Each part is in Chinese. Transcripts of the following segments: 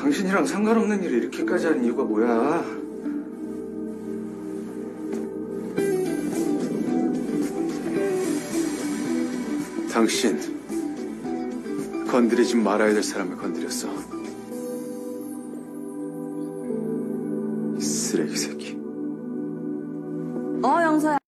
당신이랑 상관없는 일을 이렇게까지 한 이유가 뭐야? 당신 건드리지 말아야 될 사람을 건드렸어. 이 쓰레기 새끼. 어, 영서야.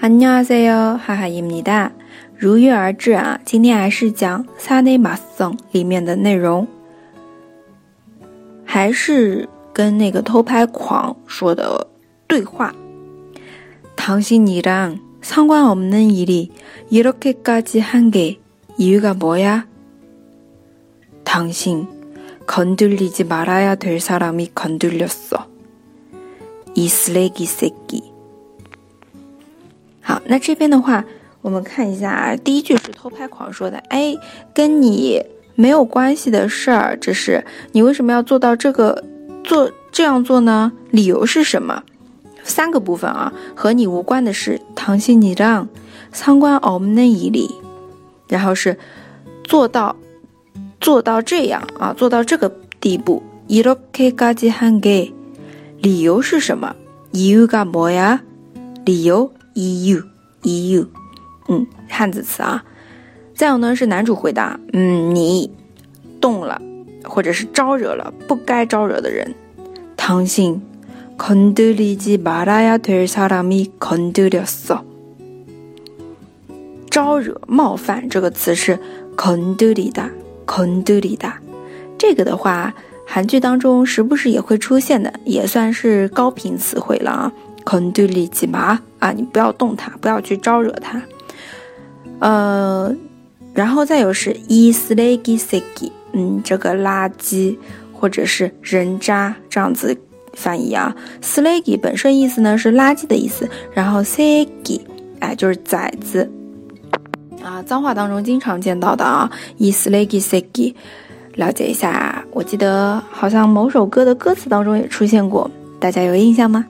안녕하세요， 哈哈입니다。 如约而至啊，今天还是讲《萨内马颂》里面的内容，还是跟那个偷拍狂说的对话。당신이랑상관없는일이이렇게까지한게이유가뭐야당신건들리지말아야될사람이건들렸어이쓰레기새끼好，那这边的话。 我们看一下啊，第一句是偷拍狂说的，哎，跟你没有关系的事儿，这是你为什么要做到这个做这样做呢？理由是什么？三个部分啊，和你无关的事，唐心你让参观我们那一里，然后是做到做到这样啊，做到这个地步，이렇게까지한 게， 理由是什么？이유가뭐 야？ 理由이유이유 嗯，汉字词啊。再有呢是男主回答，嗯，你动了，或者是招惹了不该招惹的人。唐信，건드리지말아야될사람이건드렸 어。 招惹、冒犯这个词是건드리 다， 건드리 다。 这个的话，韩剧当中时不时也会出现的，也算是高频词汇了啊。건드리지마啊，你不要动他，不要去招惹他。 呃，然后再有是 i s l a g i s i g i 嗯，这个垃圾或者是人渣这样子翻译啊。s l a g i 本身意思呢是垃圾的意思，然后 s i g i 哎就是崽子啊，脏话当中经常见到的啊 i s l a g i s i g i 了解一下，我记得好像某首歌的歌词当中也出现过，大家有印象吗？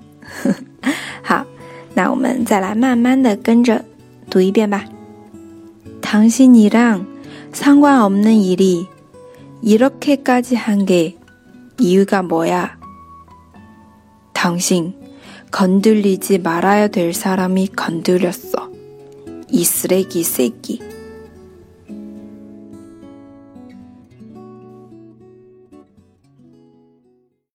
好，那我们再来慢慢的跟着读一遍吧。 당신이랑 상관없는 일이 이렇게까지 한 게 이유가 뭐야? 당신 건들리지 말아야 될 사람이 건드렸어. 이 쓰레기 새끼.